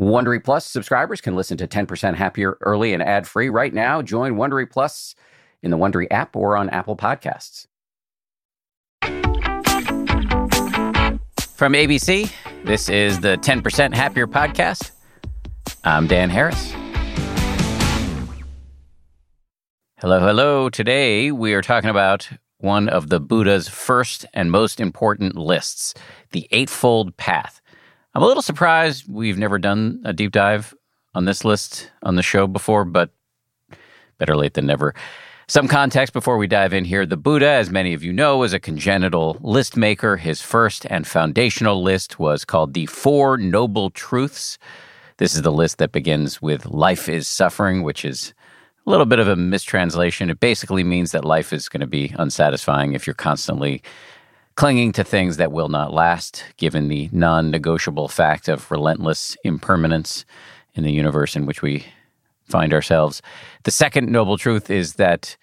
Wondery Plus subscribers can listen to 10% Happier early and ad free right now. Join Wondery Plus in the Wondery app or on Apple Podcasts. From ABC, this is the 10% Happier podcast. I'm Dan Harris. Hello, hello. Today we are talking about one of the Buddha's first and most important lists, the Eightfold Path. I'm a little surprised we've never done a deep dive on this list on the show before, but better late than never. Some context before we dive in here. The Buddha, as many of you know, was a congenital list maker. His first and foundational list was called the Four Noble Truths. This is the list that begins with life is suffering, which is a little bit of a mistranslation. It basically means that life is going to be unsatisfying if you're constantly clinging to things that will not last, given the non negotiable fact of relentless impermanence in the universe in which we find ourselves. The second noble truth is that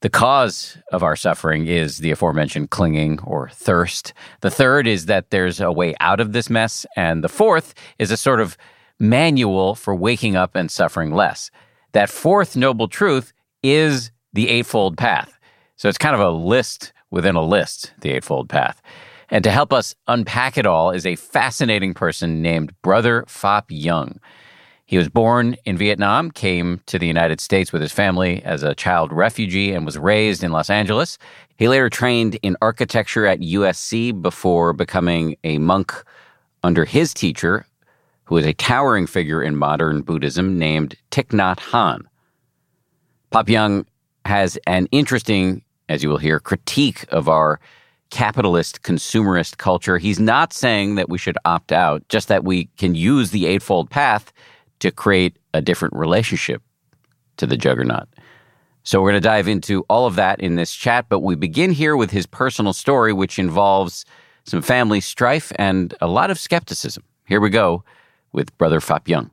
the cause of our suffering is the aforementioned clinging or thirst. The third is that there's a way out of this mess. And the fourth is a sort of manual for waking up and suffering less. That fourth noble truth is the Eightfold Path. So it's kind of a list within a list, the Eightfold Path. And to help us unpack it all is a fascinating person named Brother Phap Dung. He was born in Vietnam, came to the United States with his family as a child refugee, and was raised in Los Angeles. He later trained in architecture at USC before becoming a monk under his teacher, who is a towering figure in modern Buddhism named Thich Nhat Hanh. Phap Dung has an interesting as you will hear, critique of our capitalist consumerist culture. He's not saying that we should opt out, just that we can use the Eightfold Path to create a different relationship to the juggernaut. So we're going to dive into all of that in this chat, but we begin here with his personal story, which involves some family strife and a lot of skepticism. Here we go with Brother Phap Dung.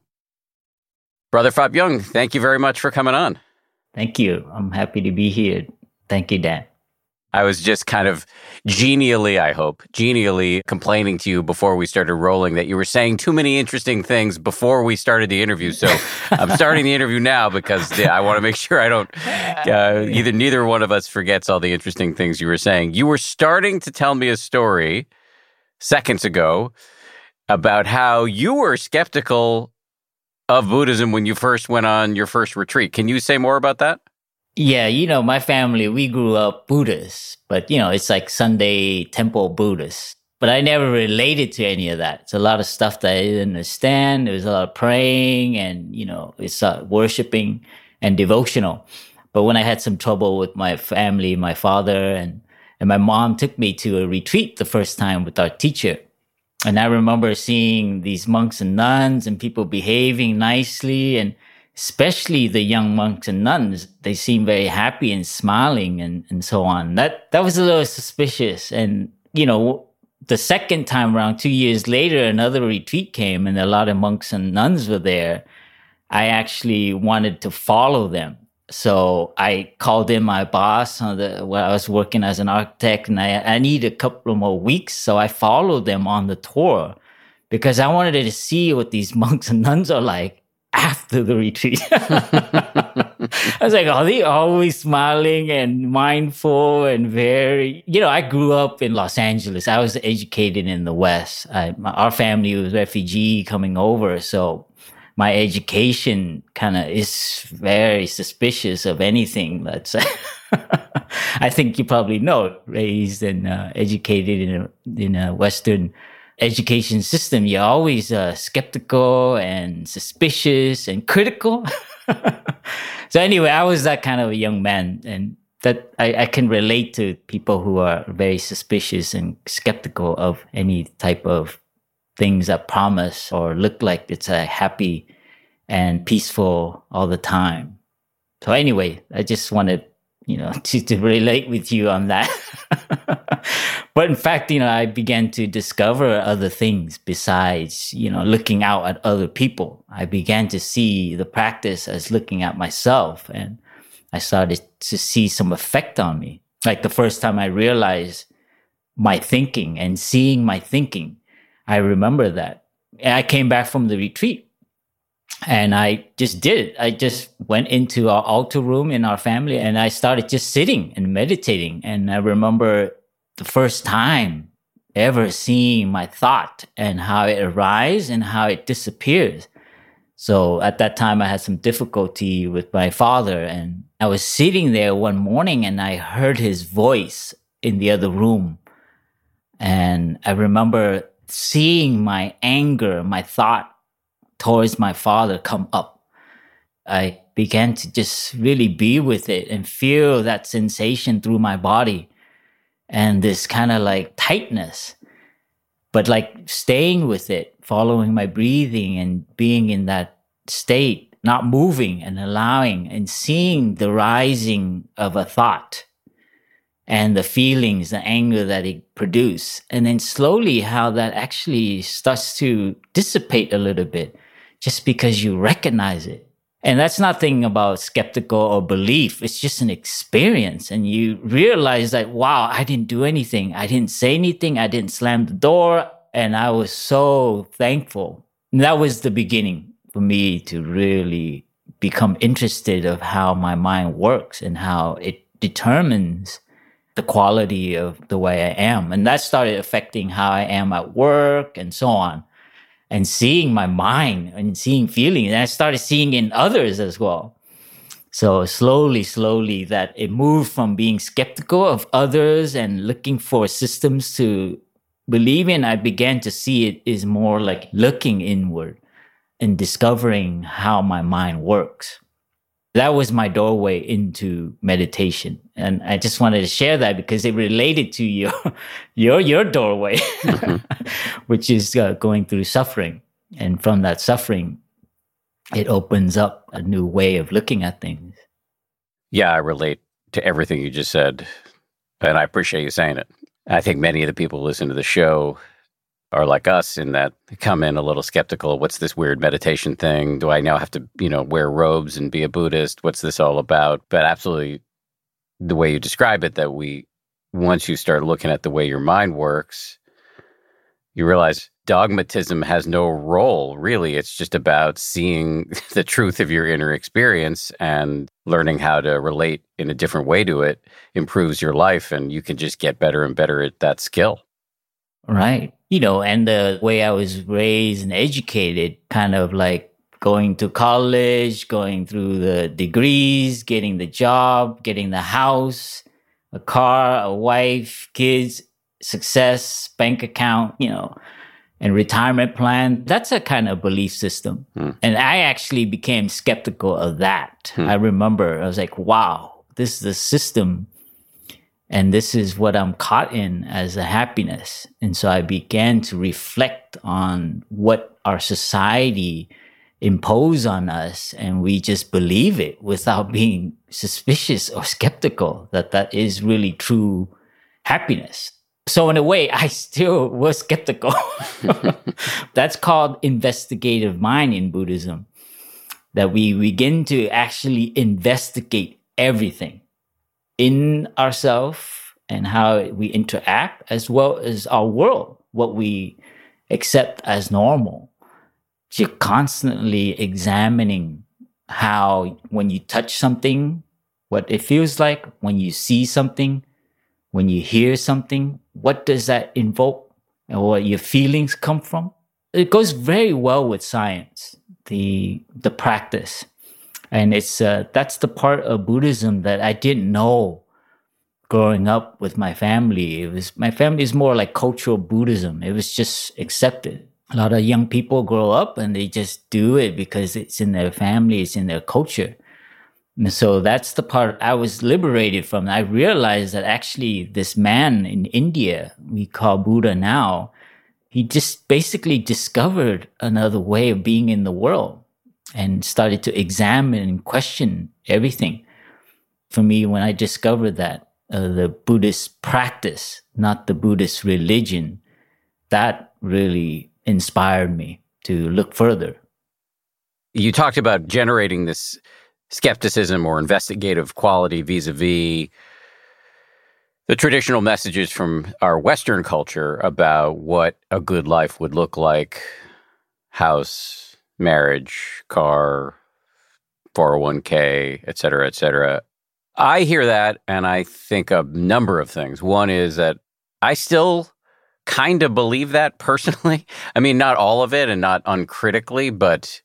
Brother Phap Dung, thank you very much for coming on. Thank you. I'm happy to be here. Thank you, Dan. I was just kind of genially, I hope, genially complaining to you before we started rolling that you were saying too many interesting things before we started the interview. So I'm starting the interview now because yeah, I want to make sure I don't, uh, either neither one of us forgets all the interesting things you were saying. You were starting to tell me a story seconds ago about how you were skeptical of Buddhism when you first went on your first retreat. Can you say more about that? Yeah, you know, my family, we grew up Buddhist, but you know, it's like Sunday temple Buddhist. But I never related to any of that. It's a lot of stuff that I didn't understand. There was a lot of praying and, you know, it's uh, worshiping and devotional. But when I had some trouble with my family, my father and, and my mom took me to a retreat the first time with our teacher. And I remember seeing these monks and nuns and people behaving nicely and especially the young monks and nuns, they seem very happy and smiling and, and so on. That that was a little suspicious. And you know, the second time around, two years later, another retreat came and a lot of monks and nuns were there. I actually wanted to follow them. So I called in my boss on the where I was working as an architect and I, I need a couple more weeks. So I followed them on the tour because I wanted to see what these monks and nuns are like after the retreat. I was like, are they always smiling and mindful and very, you know, I grew up in Los Angeles. I was educated in the West. I, my, our family was refugee coming over. So my education kind of is very suspicious of anything that's, I think you probably know, raised and uh, educated in a, in a Western education system, you're always uh, skeptical and suspicious and critical. so anyway, I was that kind of a young man, and that I, I can relate to people who are very suspicious and skeptical of any type of things that promise or look like it's a happy and peaceful all the time. So anyway, I just wanted you know, to, to relate with you on that. but in fact, you know, I began to discover other things besides, you know, looking out at other people. I began to see the practice as looking at myself and I started to see some effect on me. Like the first time I realized my thinking and seeing my thinking, I remember that And I came back from the retreat and I just did it. I just went into our altar room in our family and I started just sitting and meditating. And I remember the first time ever seeing my thought and how it arises and how it disappears. So at that time, I had some difficulty with my father. And I was sitting there one morning and I heard his voice in the other room. And I remember seeing my anger, my thought towards my father come up. I began to just really be with it and feel that sensation through my body and this kind of like tightness but like staying with it, following my breathing and being in that state, not moving and allowing and seeing the rising of a thought and the feelings, the anger that it produces. And then slowly how that actually starts to dissipate a little bit just because you recognize it. And that's nothing about skeptical or belief. It's just an experience. And you realize that, wow, I didn't do anything. I didn't say anything. I didn't slam the door. And I was so thankful. And that was the beginning for me to really become interested of how my mind works and how it determines the quality of the way I am. And that started affecting how I am at work and so on and seeing my mind and seeing feelings. And I started seeing in others as well. So slowly, slowly, that it moved from being skeptical of others and looking for systems to believe in. I began to see it is more like looking inward and discovering how my mind works. That was my doorway into meditation. And I just wanted to share that because it related to your, your, your doorway, mm-hmm. which is uh, going through suffering. And from that suffering, it opens up a new way of looking at things. Yeah, I relate to everything you just said. And I appreciate you saying it. I think many of the people listen to the show are like us in that they come in a little skeptical. What's this weird meditation thing? Do I now have to, you know, wear robes and be a Buddhist? What's this all about? But absolutely the way you describe it, that we, once you start looking at the way your mind works, you realize dogmatism has no role, really. It's just about seeing the truth of your inner experience and learning how to relate in a different way to it improves your life. And you can just get better and better at that skill. Right. You know, and the way I was raised and educated, kind of like going to college, going through the degrees, getting the job, getting the house, a car, a wife, kids, success, bank account, you know, and retirement plan. That's a kind of belief system. Hmm. And I actually became skeptical of that. Hmm. I remember I was like, wow, this is a system and this is what I'm caught in as a happiness. And so I began to reflect on what our society impose on us and we just believe it without being suspicious or skeptical that that is really true happiness. So in a way, I still was skeptical. That's called investigative mind in Buddhism. That we begin to actually investigate everything in ourselves and how we interact, as well as our world, what we accept as normal. You're constantly examining how, when you touch something, what it feels like, when you see something, when you hear something, what does that invoke, or what your feelings come from? It goes very well with science, the the practice and it's uh, that's the part of buddhism that i didn't know growing up with my family. It was my family is more like cultural buddhism. It was just accepted. A lot of young people grow up and they just do it because it's in their family it's in their culture. And so that's the part i was liberated from. I realized that actually this man in india we call buddha now he just basically discovered another way of being in the world and started to examine and question everything. For me, when I discovered that uh, the Buddhist practice, not the Buddhist religion, that really inspired me to look further. You talked about generating this skepticism or investigative quality vis a vis the traditional messages from our Western culture about what a good life would look like house, marriage, car, 401k, et cetera, et cetera. I hear that and I think a number of things. One is that I still kind of believe that personally. I mean, not all of it and not uncritically, but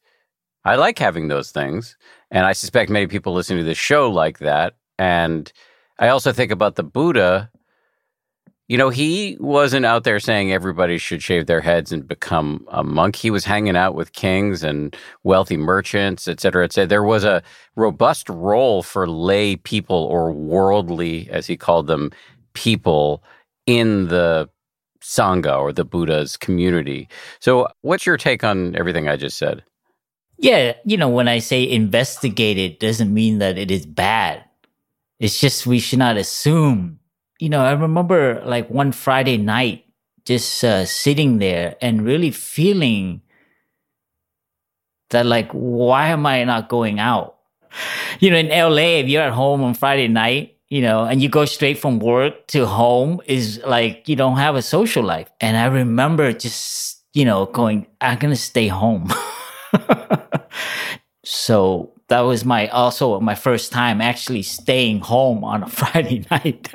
I like having those things. And I suspect many people listening to this show like that. And I also think about the Buddha. You know, he wasn't out there saying everybody should shave their heads and become a monk. He was hanging out with kings and wealthy merchants, et cetera, et cetera. There was a robust role for lay people or worldly, as he called them, people in the Sangha or the Buddha's community. So, what's your take on everything I just said? Yeah, you know, when I say investigate it doesn't mean that it is bad. It's just we should not assume. You know, I remember like one Friday night just uh, sitting there and really feeling that like why am I not going out? You know, in LA if you're at home on Friday night you know, and you go straight from work to home is like you don't have a social life. And I remember just, you know, going, I'm to stay home. so that was my also my first time actually staying home on a Friday night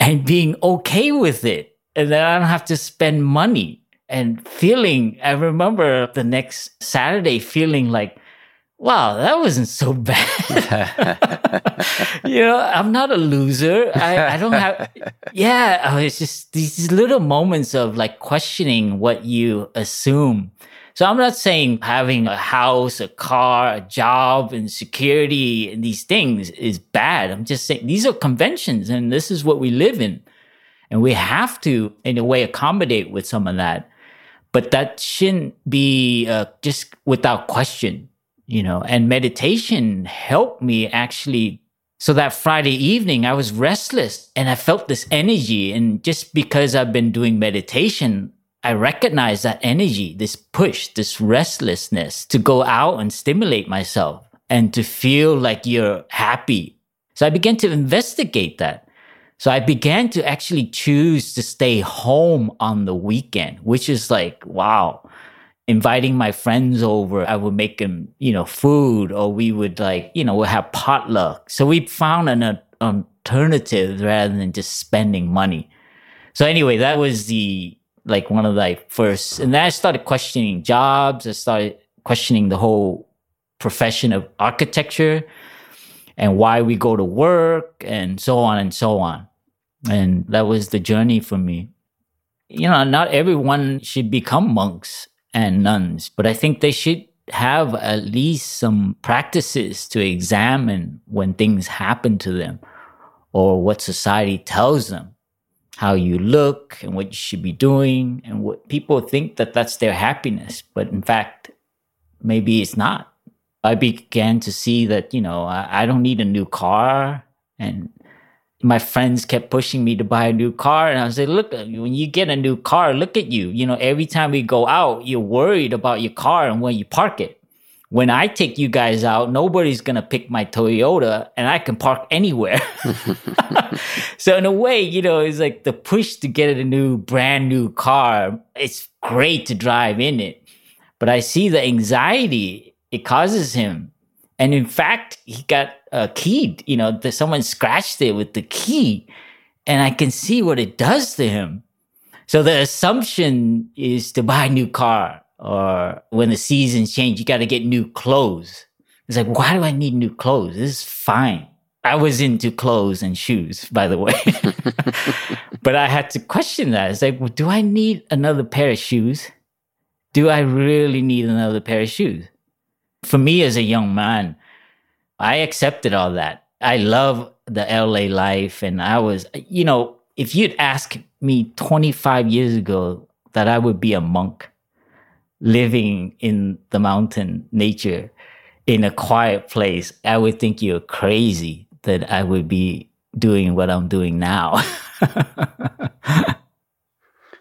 and being okay with it. And then I don't have to spend money and feeling, I remember the next Saturday feeling like, wow, that wasn't so bad. you know, I'm not a loser. I, I don't have, yeah, it's just these little moments of like questioning what you assume. So I'm not saying having a house, a car, a job, and security and these things is bad. I'm just saying these are conventions and this is what we live in. And we have to, in a way, accommodate with some of that. But that shouldn't be uh, just without question you know, and meditation helped me actually. So that Friday evening, I was restless and I felt this energy. And just because I've been doing meditation, I recognize that energy, this push, this restlessness to go out and stimulate myself and to feel like you're happy. So I began to investigate that. So I began to actually choose to stay home on the weekend, which is like, wow, inviting my friends over. I would make them, you know, food or we would like, you know, we'll have potluck. So we found an uh, alternative rather than just spending money. So anyway, that was the like one of the first, and then I started questioning jobs. I started questioning the whole profession of architecture and why we go to work and so on and so on. And that was the journey for me. You know, not everyone should become monks and nuns, but I think they should have at least some practices to examine when things happen to them or what society tells them how you look and what you should be doing and what people think that that's their happiness. But in fact maybe it's not. I began to see that you know i, I don't need a new car. And my friends kept pushing me to buy a new car. And i was like look when you get a new car look at you. You know every time we go out you're worried about your car and where you park it when i take you guys out nobody's gonna pick my toyota and i can park anywhere so in a way you know it's like the push to get a new brand new car it's great to drive in it but i see the anxiety it causes him and in fact, he got uh, keyed. You know, the, someone scratched it with the key, and I can see what it does to him. So the assumption is to buy a new car, or when the seasons change, you got to get new clothes. It's like, why do I need new clothes? This is fine. I was into clothes and shoes, by the way. but I had to question that. It's like, well, do I need another pair of shoes? Do I really need another pair of shoes? for me as a young man, I accepted all that. I love the LA life. And I was, you know, if you'd asked me 25 years ago that I would be a monk living in the mountain nature in a quiet place, I would think you're crazy that I would be doing what I'm doing now.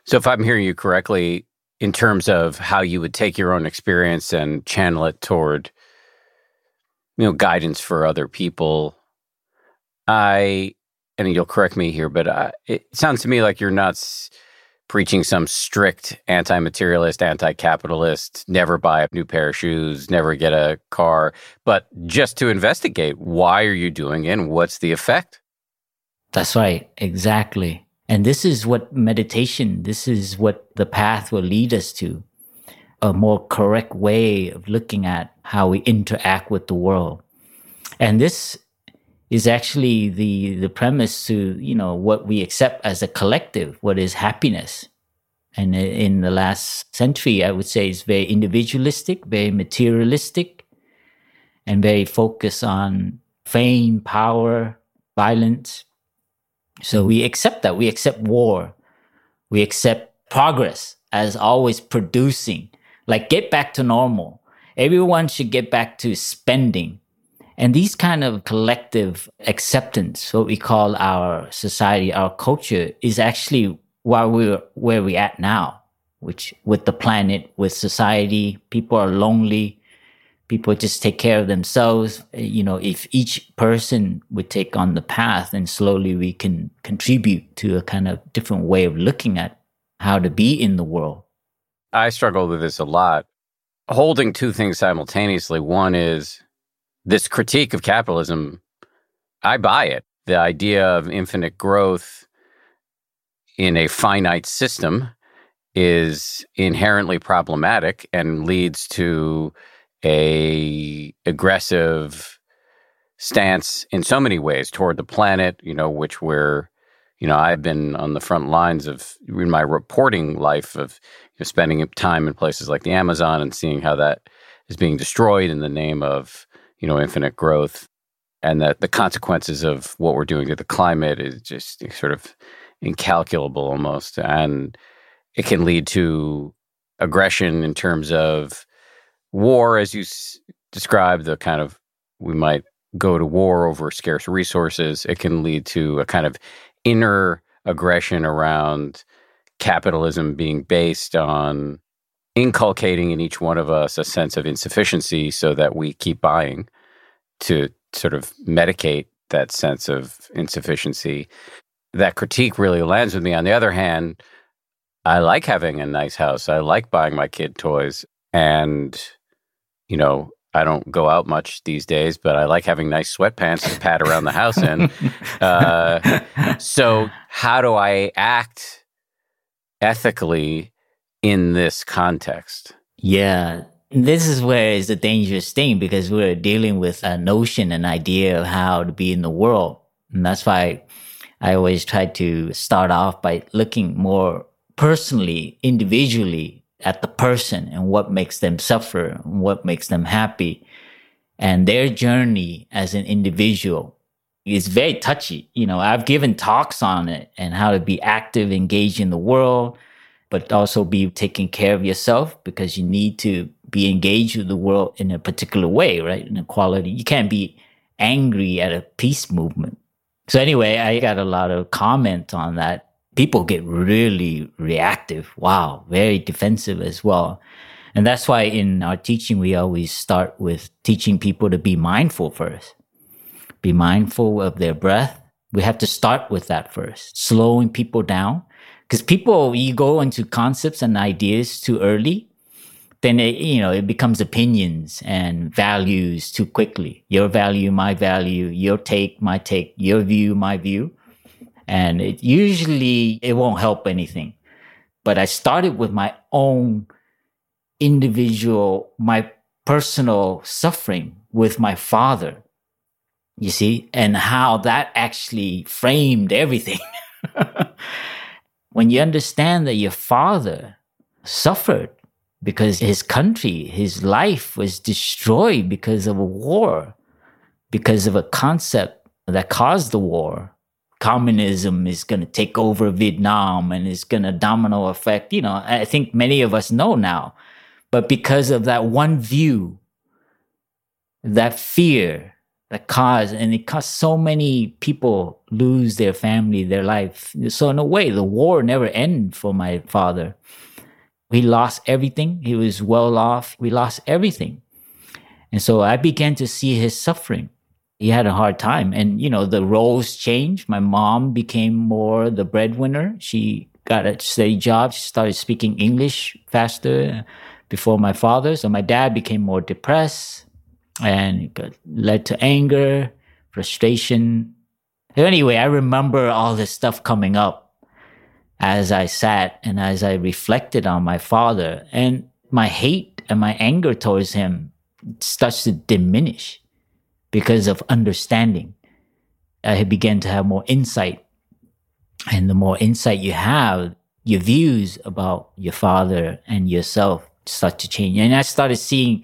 so, if I'm hearing you correctly, in terms of how you would take your own experience and channel it toward you know guidance for other people i and you'll correct me here but I, it sounds to me like you're not preaching some strict anti materialist, anti capitalist, never buy a new pair of shoes, never get a car, but just to investigate why are you doing it and what's the effect? That's right, exactly. And this is what meditation, this is what the path will lead us to a more correct way of looking at how we interact with the world. And this is actually the the premise to you know what we accept as a collective what is happiness. And in the last century i would say it's very individualistic very materialistic and very focused on fame power violence. So we accept that. We accept war. We accept progress as always producing. Like get back to normal. Everyone should get back to spending and these kind of collective acceptance, what we call our society, our culture, is actually why we're where we're at now, which with the planet, with society, people are lonely. People just take care of themselves. You know, if each person would take on the path and slowly we can contribute to a kind of different way of looking at how to be in the world. I struggle with this a lot. Holding two things simultaneously. One is this critique of capitalism, I buy it. The idea of infinite growth in a finite system is inherently problematic and leads to a aggressive stance in so many ways toward the planet, you know, which we're, you know, I've been on the front lines of in my reporting life of you know, spending time in places like the Amazon and seeing how that is being destroyed in the name of you know, infinite growth, and that the consequences of what we're doing to the climate is just sort of incalculable almost, and it can lead to aggression in terms of war, as you s- described, the kind of we might go to war over scarce resources. It can lead to a kind of inner aggression around capitalism being based on inculcating in each one of us a sense of insufficiency so that we keep buying to sort of medicate that sense of insufficiency. That critique really lands with me. On the other hand, I like having a nice house. I like buying my kid toys. And, you know, I don't go out much these days, but I like having nice sweatpants to pat around the house in. Uh, so, how do I act ethically in this context. Yeah. This is where it's a dangerous thing because we're dealing with a notion, an idea of how to be in the world. And that's why I always try to start off by looking more personally, individually at the person and what makes them suffer and what makes them happy and their journey as an individual is very touchy. You know, I've given talks on it and how to be active, engaged in the world, but also be taking care of yourself because you need to be engaged with the world in a particular way, right? In a quality. You can't be angry at a peace movement. So anyway, I got a lot of comment on that. People get really reactive. Wow, very defensive as well. And that's why in our teaching, we always start with teaching people to be mindful first. Be mindful of their breath. We have to start with that first, slowing people down because people you go into concepts and ideas too early then it, you know it becomes opinions and values too quickly. Your value my value your take my take your view my view. And it usually it won't help anything. But i started with my own individual my personal suffering with my father you see and how that actually framed everything when you understand that your father suffered because his country, his life was destroyed because of a war, because of a concept that caused the war. Communism is going to take over Vietnam and it's going to domino effect. You know, I think many of us know now. But because of that one view, that fear, that caused and it caused so many people lose their family their life. So in a way the war never ended for my father. He lost everything. He was well off. We lost everything. And so i began to see his suffering. He had a hard time. And you know the roles changed. My mom became more the breadwinner. She got a steady job, She started speaking English faster before my father. So my dad became more depressed and it led to anger, frustration. Anyway, I remember all this stuff coming up as I sat and as I reflected on my father and my hate and my anger towards him starts to diminish because of understanding. I began to have more insight. And the more insight you have, your views about your father and yourself start to change. And I started seeing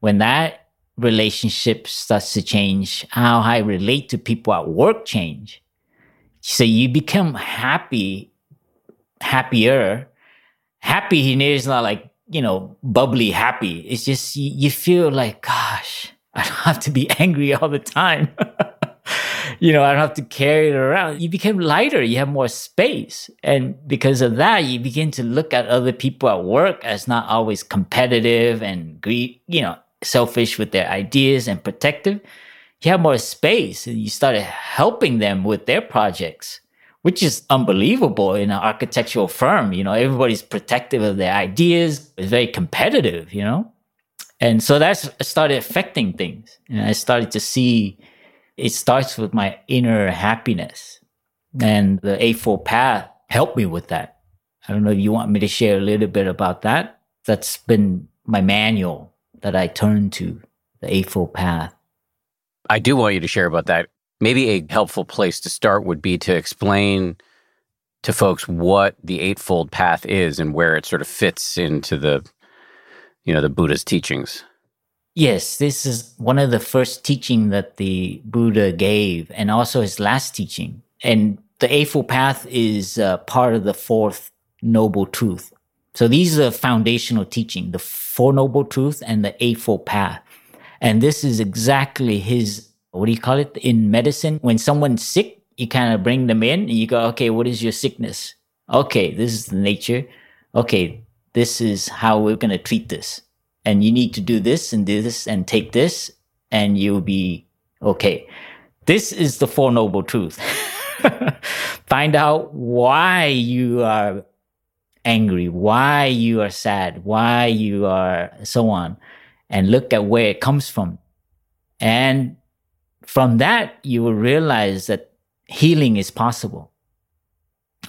when that relationship starts to change, how I relate to people at work change. So you become happy, happier. Happy here is not like, you know, bubbly happy. It's just you, you feel like, gosh, I don't have to be angry all the time. you know, I don't have to carry it around. You become lighter, you have more space. And because of that, you begin to look at other people at work as not always competitive and greed, you know, selfish with their ideas and protective. You have more space and you started helping them with their projects, which is unbelievable in an architectural firm. You know, everybody's protective of their ideas, it's very competitive, you know? And so that's started affecting things. And I started to see it starts with my inner happiness. And the Eightfold Path helped me with that. I don't know if you want me to share a little bit about that. That's been my manual that I turn to, the Eightfold Path. I do want you to share about that. Maybe a helpful place to start would be to explain to folks what the Eightfold Path is and where it sort of fits into the, you know, the Buddha's teachings. Yes, this is one of the first teaching that the Buddha gave, and also his last teaching. And the Eightfold Path is uh, part of the Fourth Noble Truth. So these are the foundational teaching, the Four Noble Truths and the Eightfold Path. And this is exactly his, what do you call it in medicine? When someone's sick, you kind of bring them in and you go, okay, what is your sickness? Okay, this is the nature. Okay, this is how we're going to treat this and you need to do this and do this and take this and you'll be okay. This is the Four Noble Truths. Find out why you are angry, why you are sad, why you are so on, and look at where it comes from. And from that, you will realize that healing is possible.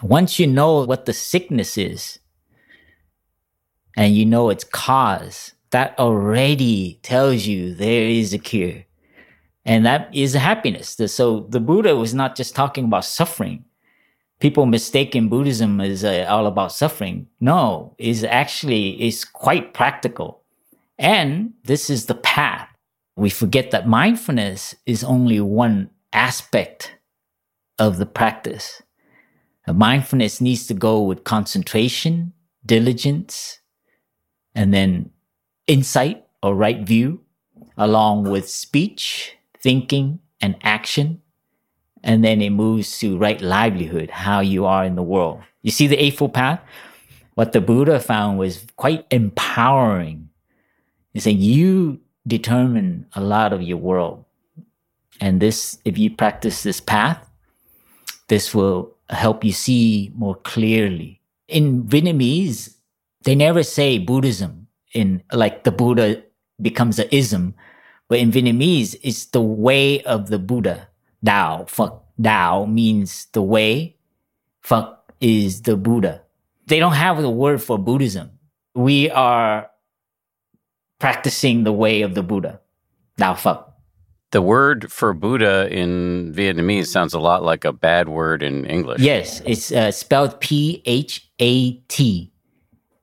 Once you know what the sickness is, and you know its cause, that already tells you there is a cure. And that is happiness. So the Buddha was not just talking about suffering. People mistaken Buddhism is uh, all about suffering. No, is actually is quite practical. And this is the path. We forget that mindfulness is only one aspect of the practice. mindfulness needs to go with concentration, diligence, and then insight or right view, along with speech, thinking, and action. And then it moves to right livelihood, how you are in the world. You see the Eightfold Path? What the Buddha found was quite empowering. He's saying you determine a lot of your world. And this, if you practice this path, this will help you see more clearly. In Vietnamese, they never say Buddhism in like the Buddha becomes an ism, but in Vietnamese, it's the way of the Buddha. Dao, Phat Dao means the way. Phat is the Buddha. They don't have the word for Buddhism. We are practicing the way of the Buddha. Dao Phat. The word for Buddha in Vietnamese sounds a lot like a bad word in English. Yes, it's uh, spelled P H A T,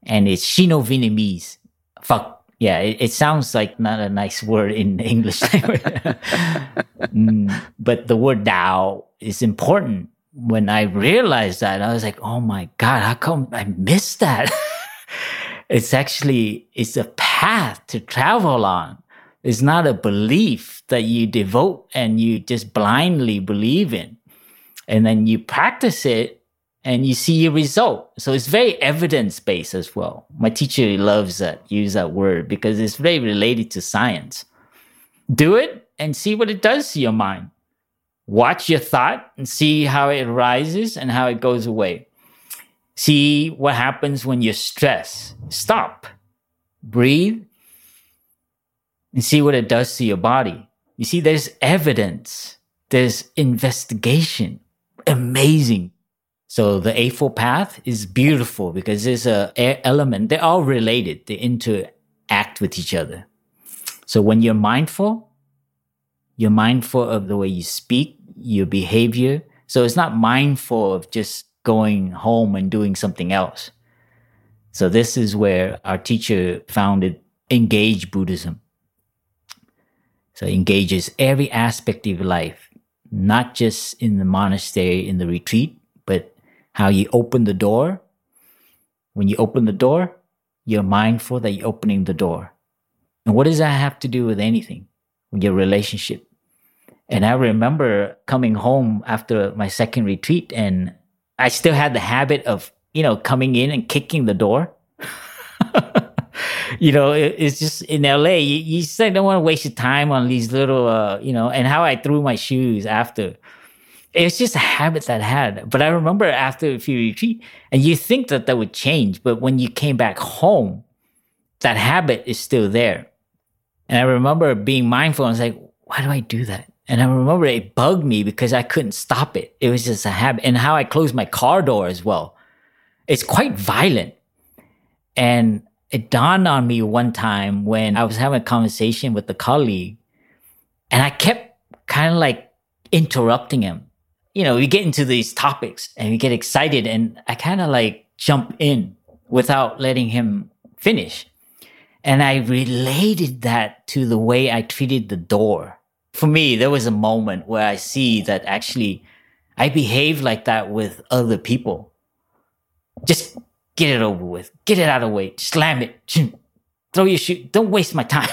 and it's Sino Vietnamese Phat yeah it, it, sounds like not a nice word in english mm, but the word dao is important. When i realized that i was like oh my god how come i missed that? It's actually it's a path to travel on. It's not a belief that you devote and you just blindly believe in. And then you practice it and you see a result. So it's very evidence based as well. My teacher loves that, use that word because it's very related to science. Do it and see what it does to your mind. Watch your thought and see how it rises and how it goes away. See what happens when you're stressed. Stop, breathe, and see what it does to your body. You see, there's evidence, there's investigation. Amazing. So the Eightfold Path is beautiful because there's a element. They're all related. They interact with each other. So when you're mindful, you're mindful of the way you speak, your behavior. So it's not mindful of just going home and doing something else. So this is where our teacher founded Engage Buddhism. So engages every aspect of life, not just in the monastery, in the retreat, but how you open the door. When you open the door, you're mindful that you're opening the door. And what does that have to do with anything? With your relationship. And I remember coming home after my second retreat and I still had the habit of, you know, coming in and kicking the door. you know, it, it's just in LA, you, you just don't want to waste your time on these little, uh, you know, and how I threw my shoes after. It's just a habit that I had. But I remember after a few retreat, and you think that that would change, but when you came back home, that habit is still there. And I remember being mindful. I was like, why do I do that? And I remember it bugged me because I couldn't stop it. It was just a habit. And how I closed my car door as well. It's quite violent. And it dawned on me one time when I was having a conversation with a colleague and I kept kind of like interrupting him. You know, we get into these topics and we get excited and I kind of like jump in without letting him finish. And I related that to the way I treated the door for me, there was a moment where I see that actually I behave like that with other people. Just get it over with, get it out of the way, slam it, throw your shoe, don't waste my time.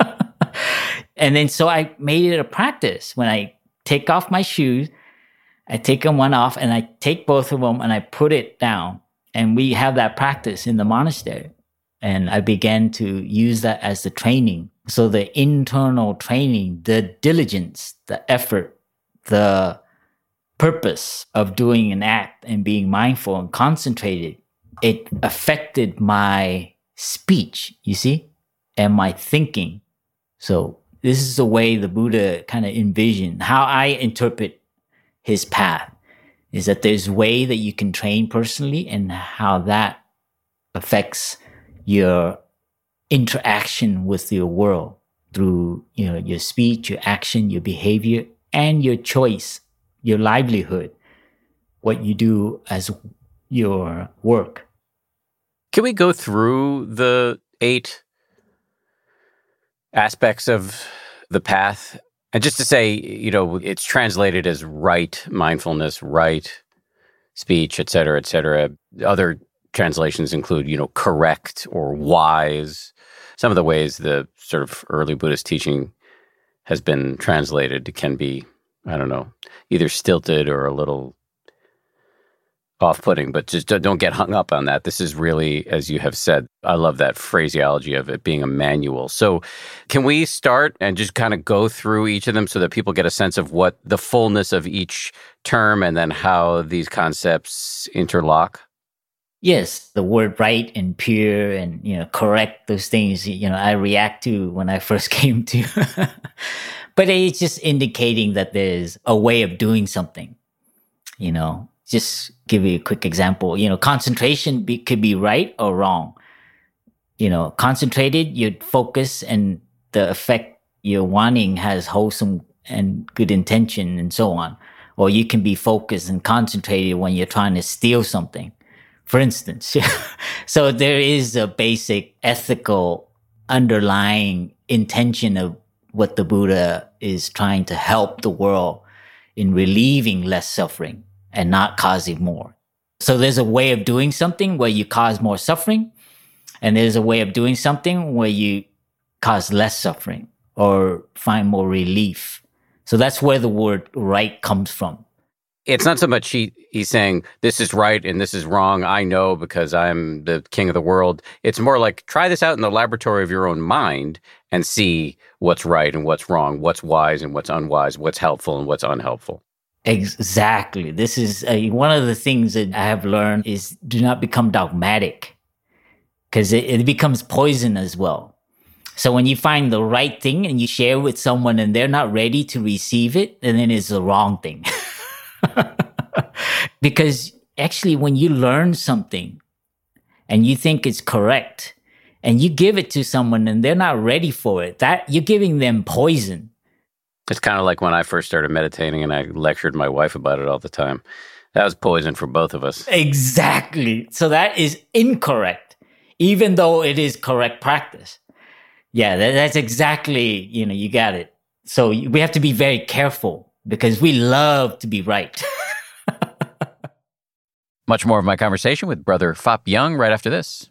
and then so I made it a practice when I take off my shoes, I take them one off and I take both of them and I put it down. And we have that practice in the monastery. And I began to use that as the training so the internal training, the diligence, the effort, the purpose of doing an act and being mindful and concentrated, it affected my speech, you see, and my thinking. So this is the way the Buddha kind of envisioned how I interpret his path. Is that there's way that you can train personally and how that affects your interaction with your world through you know your speech your action your behavior and your choice your livelihood what you do as your work. Can we go through the eight aspects of the path and just to say you know it's translated as right mindfulness right speech et cetera et cetera. Other translations include you know correct or wise. Some of the ways the sort of early Buddhist teaching has been translated can be, I don't know, either stilted or a little off putting, but just don't get hung up on that. This is really, as you have said, I love that phraseology of it being a manual. So, can we start and just kind of go through each of them so that people get a sense of what the fullness of each term and then how these concepts interlock? Yes, the word right and pure and you know correct those things you know I react to when I first came to but it's just indicating that there's a way of doing something. You know, just give you a quick example, you know, concentration be, could be right or wrong. You know, concentrated, you focus and the effect you're wanting has wholesome and good intention and so on. Or you can be focused and concentrated when you're trying to steal something for instance. so there is a basic ethical underlying intention of what the Buddha is trying to help the world in relieving less suffering and not causing more. So there's a way of doing something where you cause more suffering, and there's a way of doing something where you cause less suffering or find more relief. So that's where the word right comes from it's not so much he he's saying this is right and this is wrong. I know because I'm the king of the world. It's more like try this out in the laboratory of your own mind and see what's right and what's wrong, what's wise and what's unwise, what's helpful and what's unhelpful. Exactly. This is one of the things that I have learned is do not become dogmatic because it, it becomes poison as well. So when you find the right thing and you share with someone and they're not ready to receive it, and then it's the wrong thing. because actually, when you learn something and you think it's correct and you give it to someone and they're not ready for it, that you're giving them poison. It's kind of like when I first started meditating and I lectured my wife about it all the time. That was poison for both of us. Exactly. So that is incorrect, even though it is correct practice. Yeah, that, that's exactly, you know, you got it. So we have to be very careful because we love to be right. Much more of my conversation with brother Phap Dung right after this.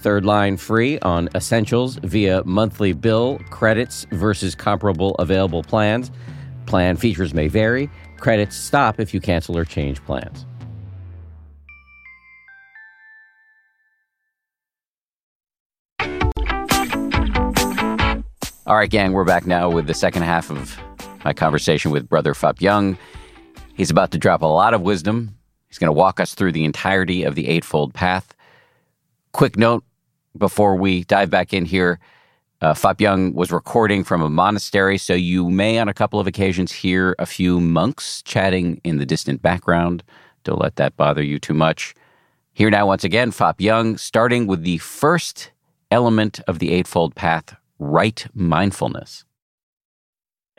Third line free on essentials via monthly bill credits versus comparable available plans. Plan features may vary. Credits stop if you cancel or change plans. All right, gang, we're back now with the second half of my conversation with Brother Phap Dung. He's about to drop a lot of wisdom. He's going to walk us through the entirety of the Eightfold Path. Quick note before we dive back in here, uh, Phap Dung was recording from a monastery, so you may on a couple of occasions hear a few monks chatting in the distant background. Don't let that bother you too much. Here now, once again, Phap Dung, starting with the first element of the Eightfold Path right mindfulness.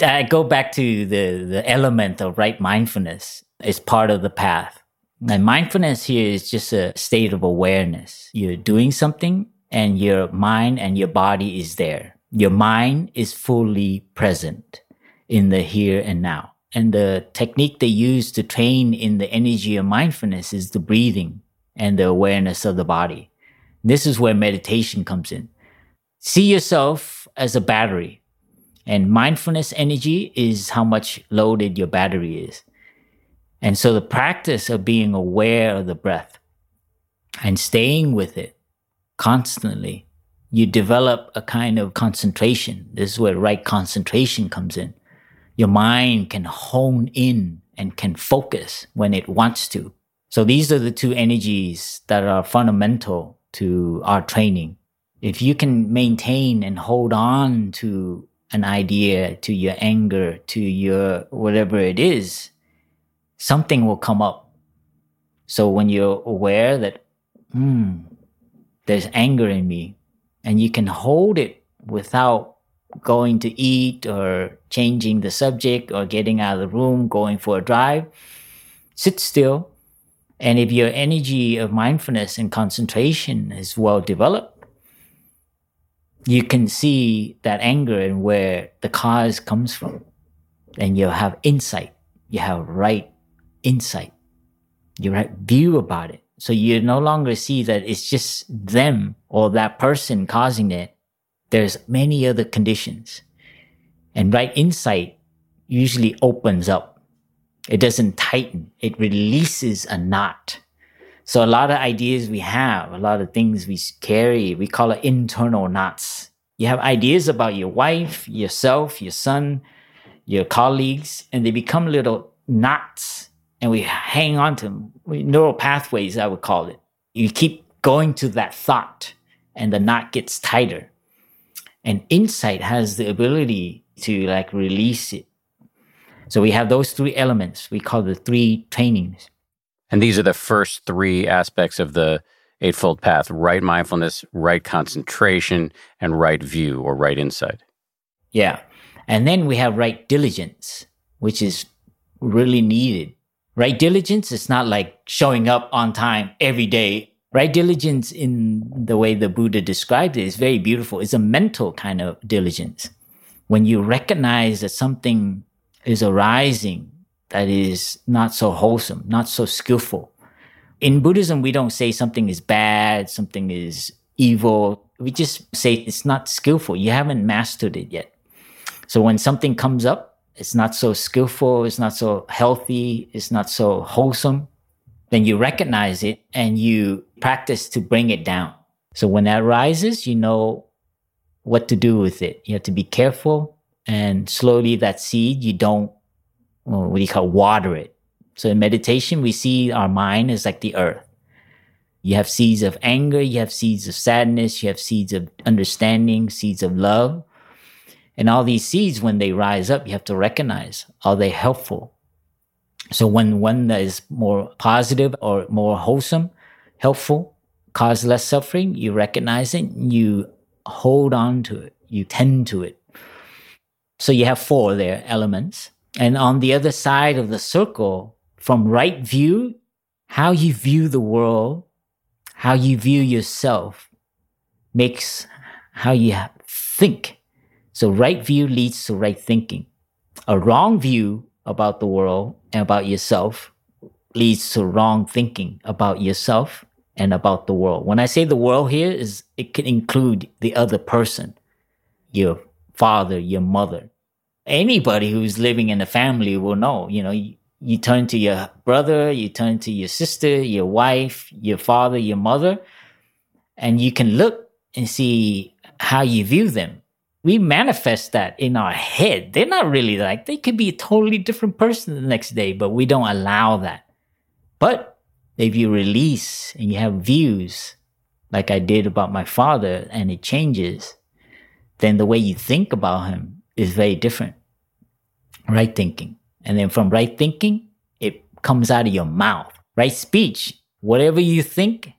I go back to the, the element of right mindfulness is part of the path. And mindfulness here is just a state of awareness. You're doing something and your mind and your body is there. Your mind is fully present in the here and now. And the technique they use to train in the energy of mindfulness is the breathing and the awareness of the body. This is where meditation comes in. See yourself as a battery, and mindfulness energy is how much loaded your battery is. And so the practice of being aware of the breath and staying with it constantly, you develop a kind of concentration. This is where right concentration comes in. Your mind can hone in and can focus when it wants to. So these are the two energies that are fundamental to our training. If you can maintain and hold on to an idea, to your anger, to your whatever it is, something will come up. So when you're aware that, hmm, there's anger in me and you can hold it without going to eat or changing the subject or getting out of the room, going for a drive, sit still. And if your energy of mindfulness and concentration is well developed, you can see that anger and where the cause comes from. And you'll have insight. You have right insight. Your right view about it. So you no longer see that it's just them or that person causing it. There's many other conditions. And right insight usually opens up. It doesn't tighten. It releases a knot. So a lot of ideas we have, a lot of things we carry, we call it internal knots. You have ideas about your wife, yourself, your son, your colleagues, and they become little knots and we hang on to them. Neural pathways, I would call it. You keep going to that thought and the knot gets tighter. And insight has the ability to like release it. So we have those three elements. We call the three trainings. And these are the first three aspects of the Eightfold Path right mindfulness, right concentration, and right view or right insight. Yeah. And then we have right diligence, which is really needed. Right diligence is not like showing up on time every day. Right diligence, in the way the Buddha described it, is very beautiful. It's a mental kind of diligence. When you recognize that something is arising that is not so wholesome, not so skillful. In Buddhism, we don't say something is bad, something is evil. We just say it's not skillful. You haven't mastered it yet. So when something comes up, it's not so skillful, it's not so healthy, it's not so wholesome, then you recognize it and you practice to bring it down. So when that rises, you know what to do with it. You have to be careful and slowly that seed, you don't, well, what do you call water it. So in meditation, we see our mind is like the earth. You have seeds of anger, you have seeds of sadness, you have seeds of understanding, seeds of love. And all these seeds, when they rise up, you have to recognize are they helpful? So when one that is more positive or more wholesome, helpful, cause less suffering, you recognize it, you hold on to it, you tend to it. So you have four there elements. And on the other side of the circle, from right view, how you view the world, how you view yourself makes how you think. So right view leads to right thinking. A wrong view about the world and about yourself leads to wrong thinking about yourself and about the world. When I say the world here is it can include the other person, your father, your mother, anybody who's living in a family will know, you know, you, you turn to your brother, you turn to your sister, your wife, your father, your mother, and you can look and see how you view them. We manifest that in our head. They're not really like, they could be a totally different person the next day, but we don't allow that. But if you release and you have views, like I did about my father, and it changes, then the way you think about him is very different. Right thinking. And then from right thinking, it comes out of your mouth. Right speech, whatever you think,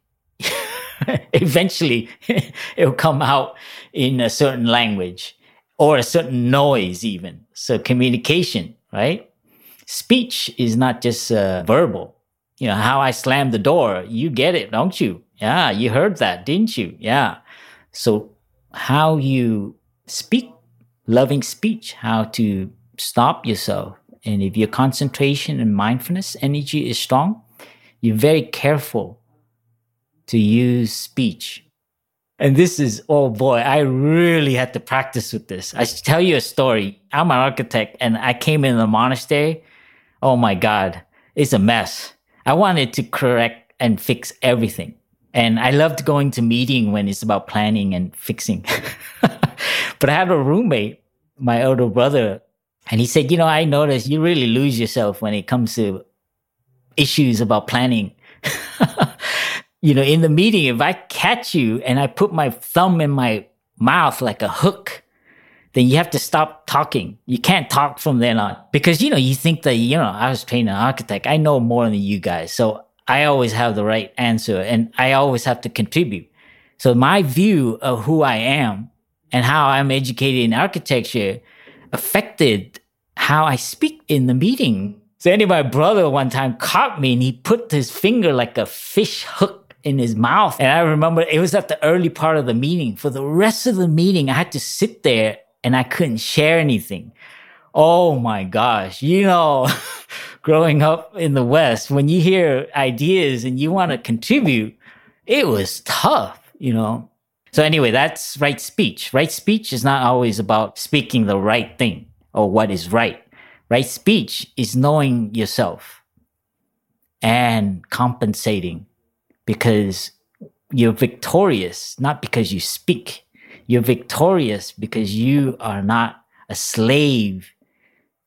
eventually it'll come out in a certain language or a certain noise, even. So communication, right? Speech is not just uh, verbal. You know, how I slammed the door, you get it, don't you? Yeah, you heard that, didn't you? Yeah. So how you speak loving speech, how to stop yourself. And if your concentration and mindfulness energy is strong, you're very careful to use speech. And this is, oh boy, I really had to practice with this. I tell you a story. I'm an architect and I came in the monastery. Oh my God, it's a mess. I wanted to correct and fix everything. And I loved going to meeting when it's about planning and fixing. but I had a roommate, my older brother, and he said, you know, I noticed you really lose yourself when it comes to issues about planning. you know, in the meeting, if I catch you and I put my thumb in my mouth like a hook, then you have to stop talking. You can't talk from then on because, you know, you think that, you know, I was trained an architect. I know more than you guys. So I always have the right answer and I always have to contribute. So my view of who I am and how I'm educated in architecture affected how I speak in the meeting. So anyway, my brother one time caught me and he put his finger like a fish hook in his mouth. And I remember it was at the early part of the meeting. For the rest of the meeting, I had to sit there and I couldn't share anything. Oh my gosh. You know, growing up in the West, when you hear ideas and you want to contribute, it was tough, you know. So anyway, that's right speech. Right speech is not always about speaking the right thing or what is right. Right speech is knowing yourself and compensating because you're victorious, not because you speak. You're victorious because you are not a slave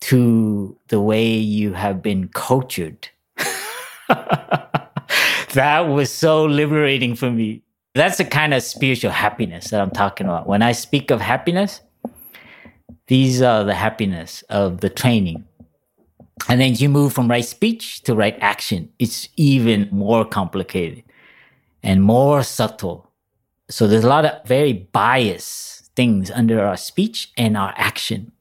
to the way you have been cultured. that was so liberating for me that's the kind of spiritual happiness that I'm talking about. When I speak of happiness, these are the happiness of the training. And then you move from right speech to right action. It's even more complicated and more subtle. So there's a lot of very biased things under our speech and our action.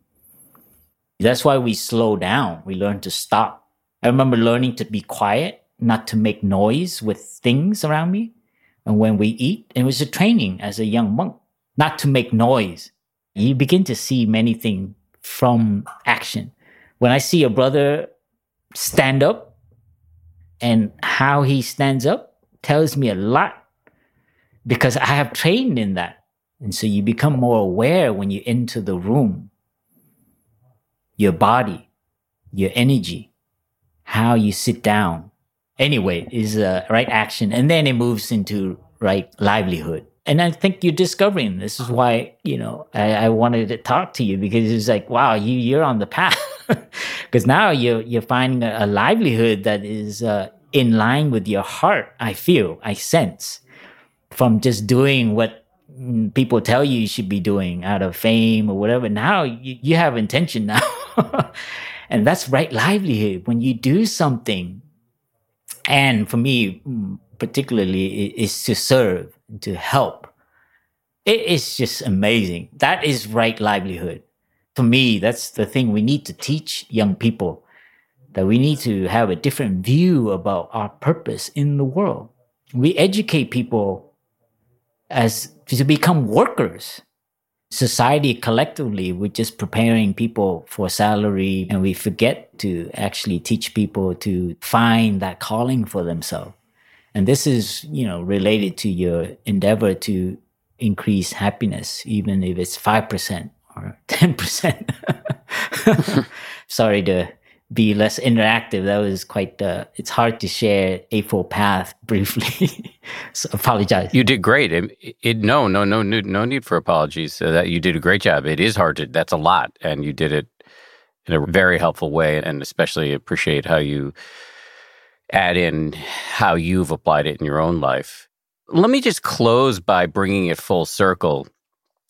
That's why we slow down. We learn to stop. I remember learning to be quiet, not to make noise with things around me. And when we eat, it was a training as a young monk, not to make noise. You begin to see many things from action. When I see a brother stand up and how he stands up tells me a lot because I have trained in that. And so you become more aware when you enter the room, your body, your energy, how you sit down. Anyway, is a right action. And then it moves into right livelihood and I think you're discovering this is why you know I, I wanted to talk to you because it's like wow you you're on the path because now you're you're finding a, livelihood that is uh, in line with your heart. I feel I sense from just doing what mm, people tell you you should be doing out of fame or whatever. Now you, you have intention now, and that's right livelihood when you do something. And for me, mm, particularly, is to serve to help. It is just amazing. That is right livelihood. For me, that's the thing we need to teach young people that we need to have a different view about our purpose in the world. We educate people as to become workers. Society collectively, we're just preparing people for salary and we forget to actually teach people to find that calling for themselves. And this is, you know, related to your endeavor to increase happiness, even if it's 5% or 10%. Sorry to be less interactive. That was quite, uh, it's hard to share Eightfold Path briefly. so apologize. You did great. It, it, no, no, no, no need for apologies. Uh, that you did a great job. It is hard to, that's a lot. And you did it in a very helpful way. And especially appreciate how you, add in how you've applied it in your own life. Let me just close by bringing it full circle.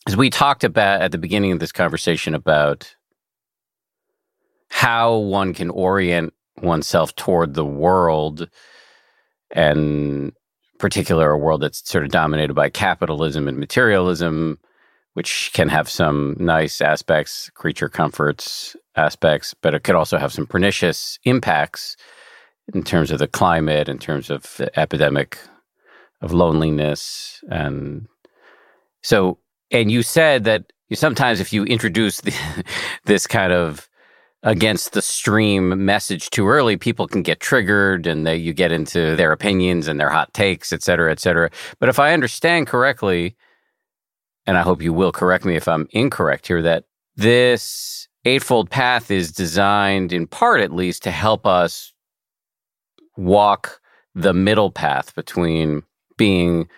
As we talked about at the beginning of this conversation about how one can orient oneself toward the world and particular a world that's sort of dominated by capitalism and materialism which can have some nice aspects creature comforts aspects but it could also have some pernicious impacts in terms of the climate, in terms of the epidemic of loneliness. And so, and you said that sometimes if you introduce the, this kind of against the stream message too early, people can get triggered and they, you get into their opinions and their hot takes, et cetera, et cetera. But if I understand correctly, and I hope you will correct me if I'm incorrect here, that this Eightfold Path is designed in part at least to help us walk the middle path between being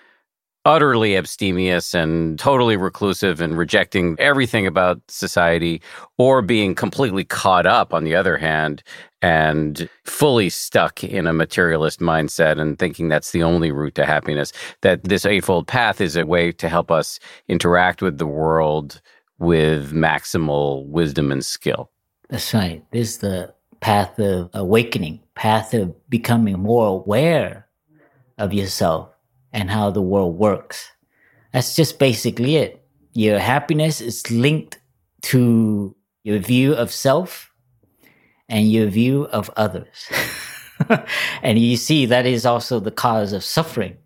utterly abstemious and totally reclusive and rejecting everything about society, or being completely caught up, on the other hand, and fully stuck in a materialist mindset and thinking that's the only route to happiness. That this Eightfold Path is a way to help us interact with the world with maximal wisdom and skill. That's right. This is the path of awakening, path of becoming more aware of yourself and how the world works. That's just basically it. Your happiness is linked to your view of self and your view of others. and you see, that is also the cause of suffering.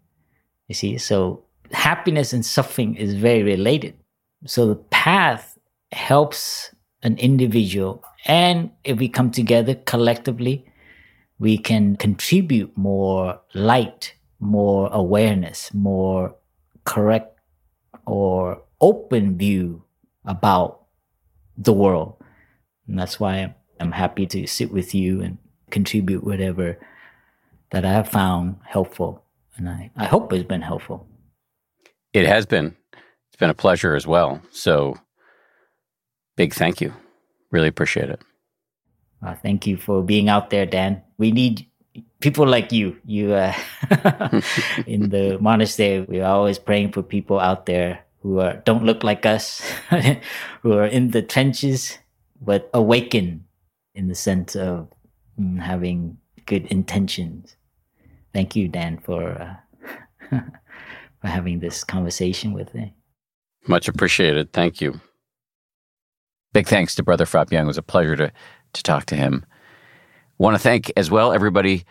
You see, so happiness and suffering is very related. So the path helps an individual and if we come together collectively, we can contribute more light, more awareness, more correct or open view about the world. And that's why I'm happy to sit with you and contribute whatever that I have found helpful. And I, I hope it's been helpful. It has been. It's been a pleasure as well. So, big thank you. Really appreciate it. Uh, thank you for being out there, Dan. We need people like you. You uh, in the monastery, we're always praying for people out there who are don't look like us, who are in the trenches, but awaken in the sense of and having good intentions. Thank you, Dan, for uh, for having this conversation with me. Much appreciated. Thank you. Big thanks to Brother Phap Dung. It was a pleasure to to talk to him. Want to thank as well everybody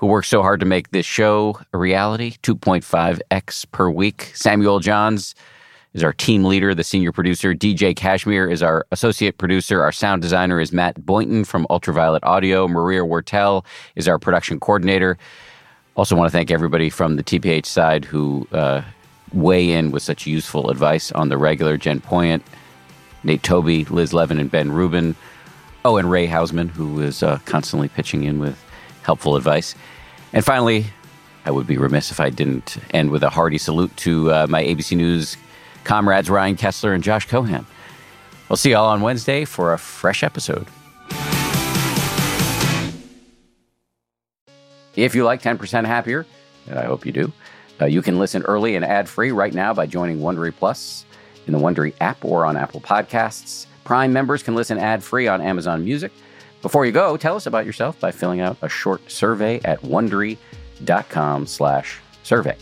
who worked so hard to make this show a reality. 2.5x per week. Samuel Johns is our team leader, the senior producer. DJ Cashmere is our associate producer. Our sound designer is Matt Boynton from Ultraviolet Audio. Maria Wortel is our production coordinator. Also, want to thank everybody from the TPH side who uh, weigh in with such useful advice on the regular. Jen Poyant, Nate Toby, Liz Levin, and Ben Rubin. Oh, and Ray Hausman, who is uh, constantly pitching in with helpful advice. And finally, I would be remiss if I didn't end with a hearty salute to uh, my ABC News comrades Ryan Kessler and Josh Cohan. We'll see you all on Wednesday for a fresh episode. If you like 10% Happier, and I hope you do, uh, you can listen early and ad free right now by joining Wondery Plus in the Wondery app or on Apple Podcasts. Prime members can listen ad free on Amazon Music. Before you go, tell us about yourself by filling out a short survey at wondery.com/survey.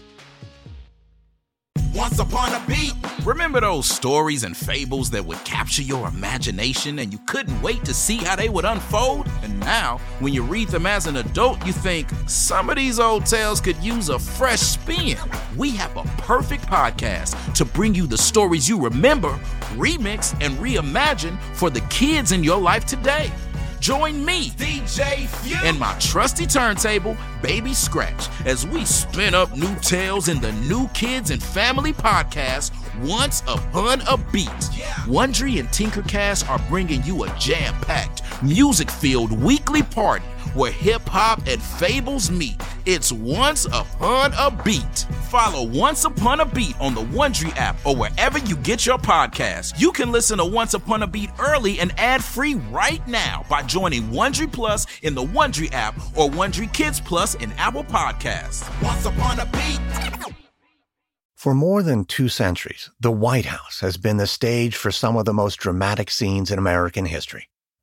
Once upon a beat. Remember those stories and fables that would capture your imagination and you couldn't wait to see how they would unfold? And now, when you read them as an adult, you think some of these old tales could use a fresh spin. We have a perfect podcast to bring you the stories you remember, remix, and reimagine for the kids in your life today. Join me, DJ Few, and my trusty turntable, Baby Scratch, as we spin up new tales in the New Kids and Family podcast, Once Upon a Beat. Wondery and Tinkercast are bringing you a jam packed, music filled weekly party where hip hop and fables meet. It's Once Upon a Beat. Follow Once Upon a Beat on the Wondery app or wherever you get your podcasts. You can listen to Once Upon a Beat early and ad free right now by joining Wondery Plus in the Wondery app or Wondery Kids Plus in Apple Podcasts. Once Upon a Beat. For more than two centuries, the White House has been the stage for some of the most dramatic scenes in American history.